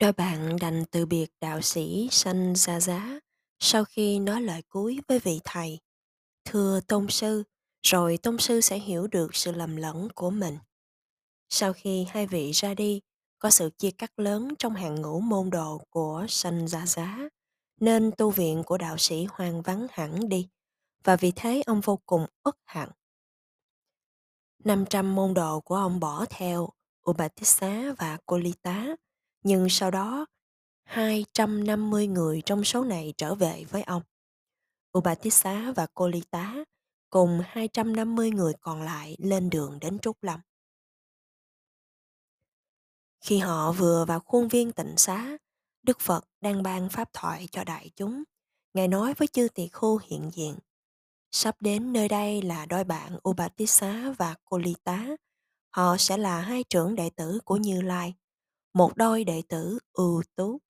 Đôi bạn đành từ biệt đạo sĩ Sanh Gia Giá sau khi nói lời cuối với vị thầy. Thưa tôn sư, rồi tôn sư sẽ hiểu được sự lầm lẫn của mình. Sau khi hai vị ra đi, có sự chia cắt lớn trong hàng ngũ môn đồ của Sanh Gia Giá, nên tu viện của đạo sĩ hoang vắng hẳn đi, và vì thế ông vô cùng uất hận. 500 môn đồ của ông bỏ theo Ubatissa và Kolita, nhưng sau đó 250 người trong số này trở về với ông. Ubatissa và cô Lyta cùng 250 người còn lại lên đường đến Trúc Lâm. Khi họ vừa vào khuôn viên tịnh xá, Đức Phật đang ban pháp thoại cho đại chúng. Ngài nói với chư tỳ khu hiện diện. Sắp đến nơi đây là đôi bạn Ubatissa và cô Lyta Họ sẽ là hai trưởng đệ tử của Như Lai, một đôi đệ tử ưu tú.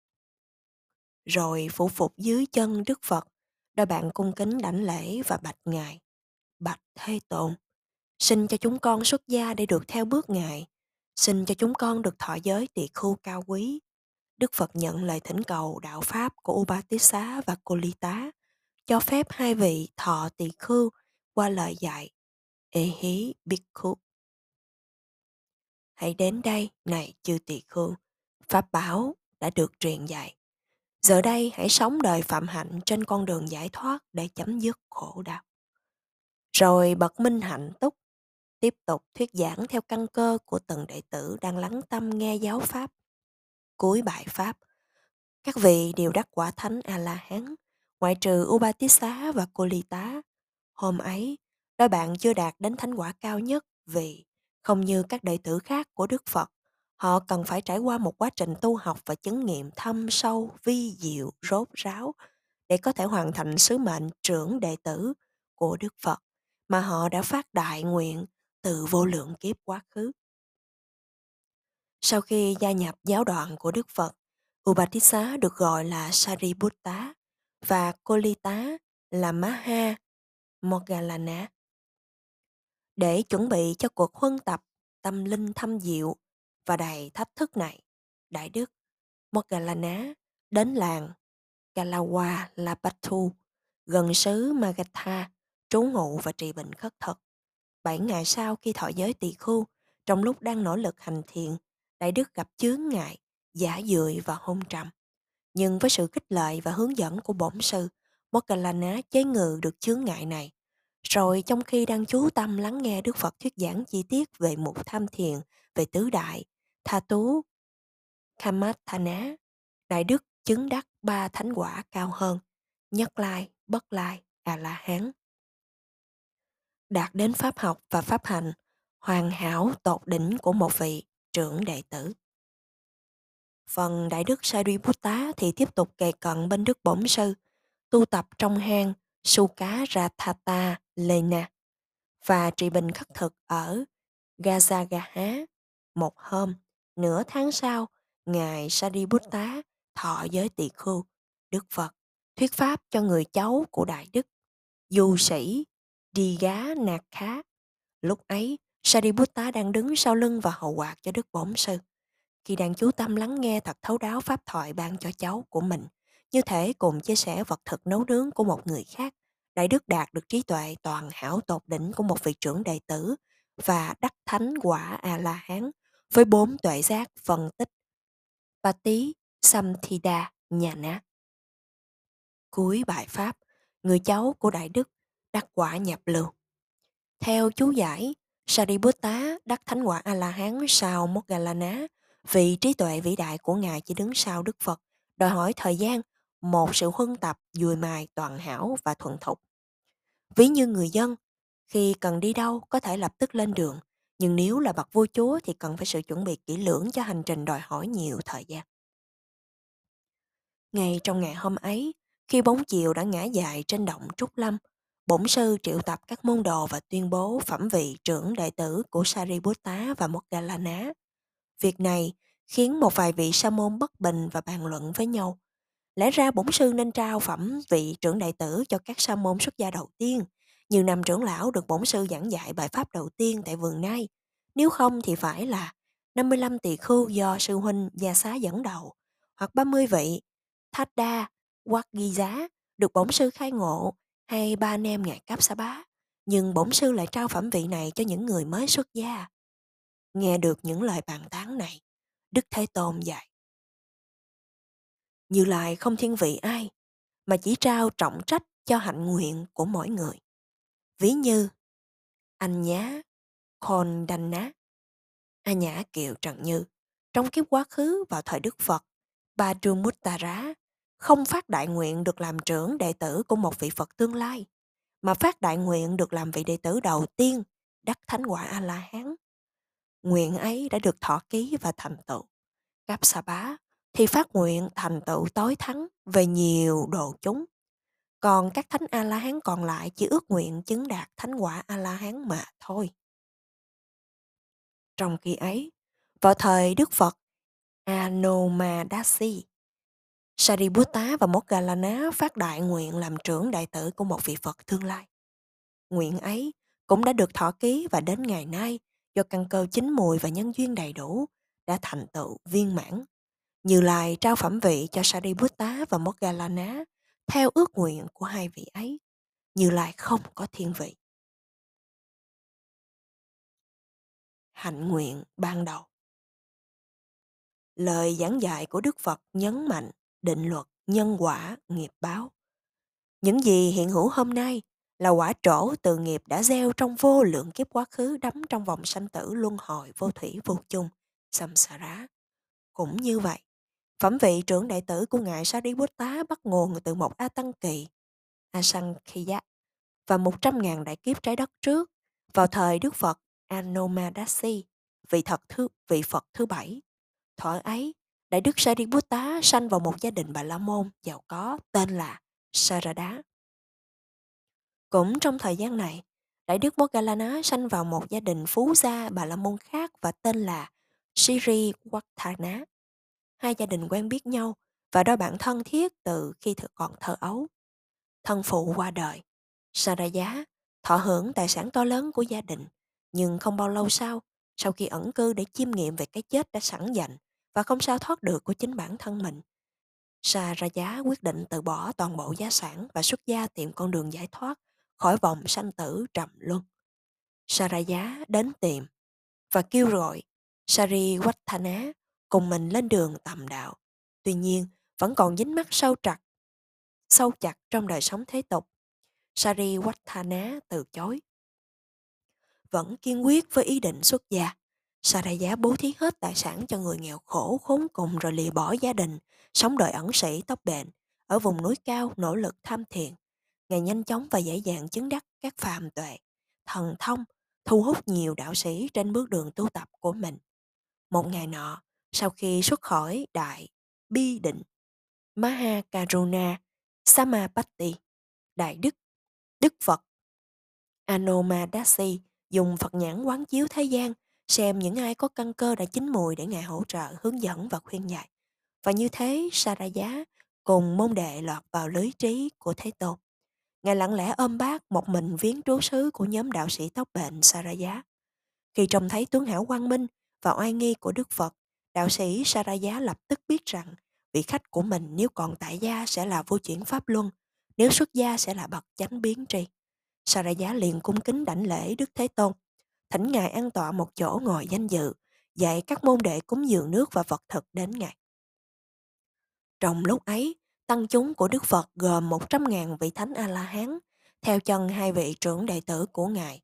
Rồi phủ phục dưới chân Đức Phật, đôi bạn cung kính đảnh lễ và bạch Ngài. Bạch Thế Tôn, xin cho chúng con xuất gia để được theo bước Ngài. Xin cho chúng con được thọ giới tỳ khu cao quý. Đức Phật nhận lời thỉnh cầu đạo Pháp của Ubatissa và Kolita, cho phép hai vị thọ tỳ khưu qua lời dạy Ê hí Bhikkhu. Hãy đến đây, này chư tỳ khưu, Pháp bảo đã được truyền dạy. Giờ đây hãy sống đời phạm hạnh trên con đường giải thoát để chấm dứt khổ đau. Rồi bậc minh hạnh túc tiếp tục thuyết giảng theo căn cơ của từng đệ tử đang lắng tâm nghe giáo pháp. Cuối bài pháp, các vị đều đắc quả thánh A-la-hán, ngoại trừ Ubatissa và Kolita. Hôm ấy, đôi bạn chưa đạt đến thánh quả cao nhất vì không như các đệ tử khác của Đức Phật, họ cần phải trải qua một quá trình tu học và chứng nghiệm thâm sâu, vi diệu, rốt ráo để có thể hoàn thành sứ mệnh trưởng đệ tử của Đức Phật mà họ đã phát đại nguyện từ vô lượng kiếp quá khứ. Sau khi gia nhập giáo đoàn của Đức Phật, Ubatissa được gọi là Sariputta và Kolita là Maha Moggallana. Để chuẩn bị cho cuộc huân tập tâm linh thâm diệu và đầy thách thức này, Đại Đức Moggallana đến làng Kalawa Lapatu, gần xứ Magatha, trú ngụ và trì bệnh khất thực. Bảy ngày sau khi thọ giới tỳ khu, trong lúc đang nỗ lực hành thiện, Đại Đức gặp chướng ngại, giả dưỡi và hôn trầm. Nhưng với sự kích lệ và hướng dẫn của bổn sư, Moggallana chế ngự được chướng ngại này. Rồi trong khi đang chú tâm lắng nghe Đức Phật thuyết giảng chi tiết về một tham thiền, về tứ đại, tha tú, Kamathana, Đại Đức chứng đắc ba thánh quả cao hơn, nhất lai, bất lai, à la hán đạt đến pháp học và pháp hành hoàn hảo tột đỉnh của một vị trưởng đệ tử. Phần Đại Đức Sariputta thì tiếp tục kề cận bên Đức Bổn Sư, tu tập trong hang Sukha Rathata Lena và trị bình khắc thực ở Gajagaha. Một hôm, nửa tháng sau, Ngài Sariputta thọ giới tỳ khưu, Đức Phật, thuyết pháp cho người cháu của Đại Đức, du sĩ đi gá Nạc khá. Lúc ấy, Sariputta đang đứng sau lưng và hậu quạt cho Đức Bổn Sư. Khi đang chú tâm lắng nghe thật thấu đáo pháp thoại ban cho cháu của mình, như thể cùng chia sẻ vật thực nấu nướng của một người khác, Đại Đức đạt được trí tuệ toàn hảo tột đỉnh của một vị trưởng đệ tử và đắc thánh quả A-la-hán với bốn tuệ giác phân tích Pati Samthida nhà nát. Cuối bài pháp, người cháu của Đại Đức đắc quả nhập lưu. Theo chú giải, Sariputta đắc thánh quả A-la-hán sau Moggallana vì trí tuệ vĩ đại của Ngài chỉ đứng sau Đức Phật, đòi hỏi thời gian, một sự huân tập dùi mài toàn hảo và thuận thục. Ví như người dân, khi cần đi đâu có thể lập tức lên đường, nhưng nếu là bậc vua chúa thì cần phải sự chuẩn bị kỹ lưỡng cho hành trình đòi hỏi nhiều thời gian. Ngay trong ngày hôm ấy, khi bóng chiều đã ngã dài trên động Trúc Lâm, bổn sư triệu tập các môn đồ và tuyên bố phẩm vị trưởng đệ tử của Sariputta và Moggallana. Việc này khiến một vài vị sa môn bất bình và bàn luận với nhau. Lẽ ra bổn sư nên trao phẩm vị trưởng đại tử cho các sa môn xuất gia đầu tiên, nhiều năm trưởng lão được bổn sư giảng dạy bài pháp đầu tiên tại vườn nai. Nếu không thì phải là 55 tỳ khưu do sư huynh gia xá dẫn đầu, hoặc 30 vị, Thadda, hoặc ghi giá, được bổn sư khai ngộ, hay ba anh em ngài Cáp Sa Bá. Nhưng bổn sư lại trao phẩm vị này cho những người mới xuất gia. Nghe được những lời bàn tán này, Đức Thế Tôn dạy. Như Lai không thiên vị ai, mà chỉ trao trọng trách cho hạnh nguyện của mỗi người. Ví như anh nhá, Khôn Đanh Ná, A Nhã Kiều Trần Như, trong kiếp quá khứ vào thời Đức Phật, Ba Trương mút ta rá không phát đại nguyện được làm trưởng đệ tử của một vị Phật tương lai, mà phát đại nguyện được làm vị đệ tử đầu tiên đắc thánh quả A-la-hán. Nguyện ấy đã được thọ ký và thành tựu. Cáp Sa Bá thì phát nguyện thành tựu tối thắng về nhiều độ chúng. Còn các thánh A-la-hán còn lại chỉ ước nguyện chứng đạt thánh quả A-la-hán mà thôi. Trong khi ấy, vào thời Đức Phật Anomadasi, Sariputta và Moggallana phát đại nguyện làm trưởng đại tử của một vị Phật tương lai. Nguyện ấy cũng đã được thọ ký và đến ngày nay do căn cơ chính mùi và nhân duyên đầy đủ đã thành tựu viên mãn. Như Lai trao phẩm vị cho Sariputta và Moggallana theo ước nguyện của hai vị ấy. Như Lai không có thiên vị. Hạnh nguyện ban đầu Lời giảng dạy của Đức Phật nhấn mạnh định luật nhân quả nghiệp báo. Những gì hiện hữu hôm nay là quả trổ từ nghiệp đã gieo trong vô lượng kiếp quá khứ đắm trong vòng sanh tử luân hồi vô thủy vô chung, samsara. Cũng như vậy, phẩm vị trưởng đại tử của Ngài Sariputta bắt nguồn từ một A Tăng Kỳ, Asankhya và một trăm ngàn đại kiếp trái đất trước, vào thời Đức Phật Anomadasi, vị, thật thứ, vị Phật thứ bảy. Thuở ấy, Đại đức Sariputta sanh vào một gia đình Bà La Môn giàu có tên là Sarada. Cũng trong thời gian này, Đại đức Moggallana sanh vào một gia đình phú gia Bà La Môn khác và tên là Siri Wattana. Hai gia đình quen biết nhau và đôi bạn thân thiết từ khi còn thơ ấu. Thân phụ qua đời, Saraya thọ hưởng tài sản to lớn của gia đình, nhưng không bao lâu sau, sau khi ẩn cư để chiêm nghiệm về cái chết đã sẵn dành, và không sao thoát được của chính bản thân mình. Sa giá quyết định từ bỏ toàn bộ gia sản và xuất gia tìm con đường giải thoát khỏi vòng sanh tử trầm luân. Saraya đến tìm và kêu gọi Sari Wattana cùng mình lên đường tầm đạo. Tuy nhiên, vẫn còn dính mắc sâu chặt, sâu chặt trong đời sống thế tục. Sari Wattana từ chối. Vẫn kiên quyết với ý định xuất gia. Saraya bố thí hết tài sản cho người nghèo khổ khốn cùng rồi lìa bỏ gia đình, sống đời ẩn sĩ tóc bệnh, ở vùng núi cao nỗ lực tham thiền. Ngài nhanh chóng và dễ dàng chứng đắc các phàm tuệ, thần thông, thu hút nhiều đạo sĩ trên bước đường tu tập của mình. Một ngày nọ, sau khi xuất khỏi đại bi định, Maha Karuna Samapatti, Đại Đức, Đức Phật, Anomadasi dùng Phật nhãn quán chiếu thế gian xem những ai có căn cơ đã chín mùi để Ngài hỗ trợ, hướng dẫn và khuyên dạy. Và như thế, Saraya cùng môn đệ lọt vào lưới trí của Thế Tôn. Ngài lặng lẽ ôm bác một mình viếng trú sứ của nhóm đạo sĩ tóc bệnh Saraya. Khi trông thấy tướng hảo quang minh và oai nghi của Đức Phật, đạo sĩ Saraya lập tức biết rằng vị khách của mình nếu còn tại gia sẽ là vô chuyển pháp luân, nếu xuất gia sẽ là bậc chánh biến tri. Saraya liền cung kính đảnh lễ Đức Thế Tôn thỉnh Ngài an tọa một chỗ ngồi danh dự, dạy các môn đệ cúng dường nước và vật thực đến Ngài. Trong lúc ấy, tăng chúng của Đức Phật gồm 100.000 vị thánh A-la-hán, theo chân hai vị trưởng đệ tử của Ngài,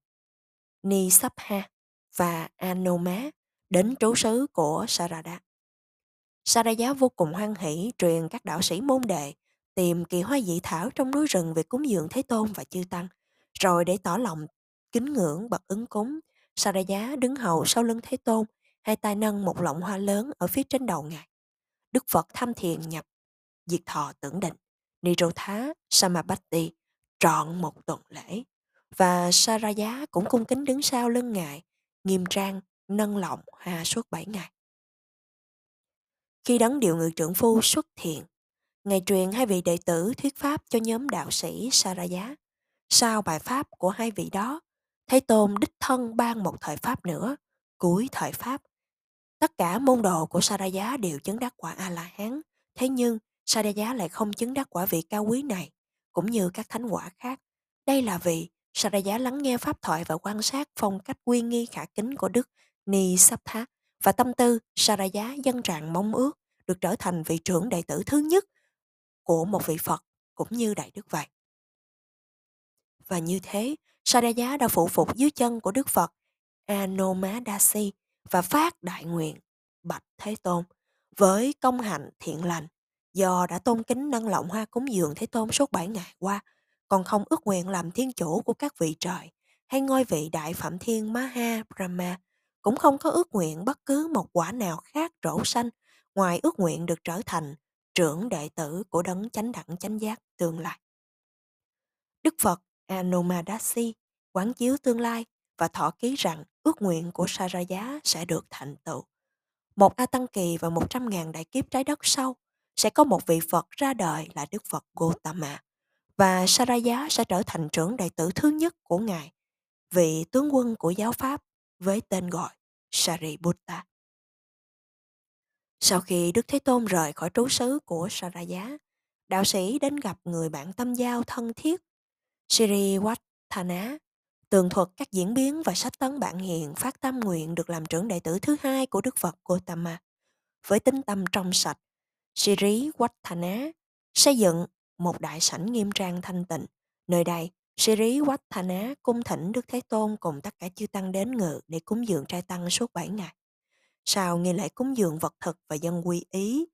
Ni Sapha và Anoma, đến trú xứ của Sarada. Sarada vô cùng hoan hỷ truyền các đạo sĩ môn đệ tìm kỳ hoa dị thảo trong núi rừng về cúng dường Thế Tôn và Chư Tăng, rồi để tỏ lòng kính ngưỡng bậc ứng cúng Saraya đứng hầu sau lưng Thế Tôn, hai tay nâng một lọng hoa lớn ở phía trên đầu ngài. Đức Phật tham thiền nhập, diệt thọ tưởng định, Nirotha Samabhati trọn một tuần lễ. Và Saraya cũng cung kính đứng sau lưng ngài, nghiêm trang, nâng lọng hà suốt bảy ngày. Khi đấng điệu ngự trưởng phu xuất hiện, Ngài truyền hai vị đệ tử thuyết pháp cho nhóm đạo sĩ Saraya. Sau bài pháp của hai vị đó, Thế Tôn đích thân ban một thời Pháp nữa, cuối thời Pháp. Tất cả môn đồ của Saraya đều chứng đắc quả A-la-hán, Thế nhưng, Saraya lại không chứng đắc quả vị cao quý này, cũng như các thánh quả khác. Đây là vì Saraya lắng nghe pháp thoại và quan sát phong cách uy nghi khả kính của Đức Ni Nisabha và tâm tư Saraya dân trạng mong ước được trở thành vị trưởng đệ tử thứ nhất của một vị Phật cũng như Đại Đức vậy. Và như thế, Saraya đã phụ phục dưới chân của Đức Phật Anomadasi và phát đại nguyện Bạch Thế Tôn với công hạnh thiện lành do đã tôn kính nâng lộng hoa cúng dường Thế Tôn suốt 7 ngày qua còn không ước nguyện làm thiên chủ của các vị trời hay ngôi vị đại phạm thiên Maha Brahma cũng không có ước nguyện bất cứ một quả nào khác rổ xanh ngoài ước nguyện được trở thành trưởng đệ tử của đấng chánh đẳng chánh giác tương lai. Đức Phật Anomadasi quán chiếu tương lai và thọ ký rằng ước nguyện của Saraya sẽ được thành tựu. Một A Tăng Kỳ và một trăm ngàn đại kiếp trái đất sau sẽ có một vị Phật ra đời là Đức Phật Gautama và Saraya sẽ trở thành trưởng đệ tử thứ nhất của Ngài, vị tướng quân của giáo Pháp với tên gọi Sariputta. Sau khi Đức Thế Tôn rời khỏi trú xứ của Saraya, đạo sĩ đến gặp người bạn tâm giao thân thiết Siri Wattana tường thuật các diễn biến và sách tấn bản hiện phát tâm nguyện được làm trưởng đệ tử thứ hai của Đức Phật Gautama. Với tính tâm trong sạch, Siri Wattana xây dựng một đại sảnh nghiêm trang thanh tịnh. Nơi đây, Siri Watthana cung thỉnh Đức Thế Tôn cùng tất cả chư tăng đến ngự để cúng dường trai tăng suốt 7 ngày. Sau nghi lễ cúng dường vật thực và dân quy ý,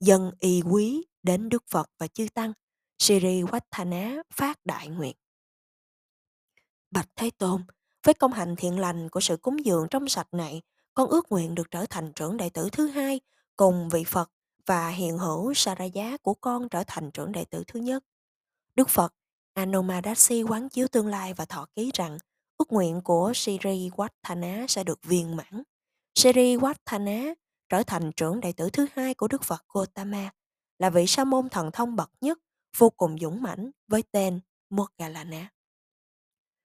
dân y quý đến Đức Phật và chư tăng, Siri Watthana phát đại nguyện. Bạch Thế Tôn, với công hạnh thiện lành của sự cúng dường trong sạch này, con ước nguyện được trở thành trưởng đệ tử thứ hai cùng vị Phật và hiện hữu Saraya của con trở thành trưởng đệ tử thứ nhất. Đức Phật Anomadasi quán chiếu tương lai và thọ ký rằng ước nguyện của Siri Wattana sẽ được viên mãn. Siri Wattana trở thành trưởng đệ tử thứ hai của Đức Phật Gautama, là vị sa môn thần thông bậc nhất, vô cùng dũng mãnh với tên Moggallana.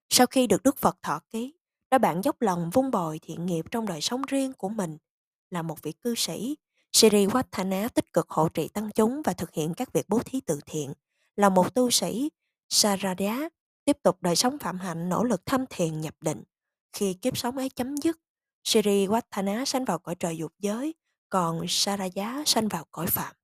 Sau khi được Đức Phật thọ ký, đã bạn dốc lòng vun bồi thiện nghiệp trong đời sống riêng của mình. Là một vị cư sĩ, Siri Wattana tích cực hộ trì tăng chúng và thực hiện các việc bố thí từ thiện. Là một tu sĩ, Sarada tiếp tục đời sống phạm hạnh nỗ lực thâm thiền nhập định. Khi kiếp sống ấy chấm dứt, Siri Watthana sanh vào cõi trời dục giới, còn Saraya sanh vào cõi phạm.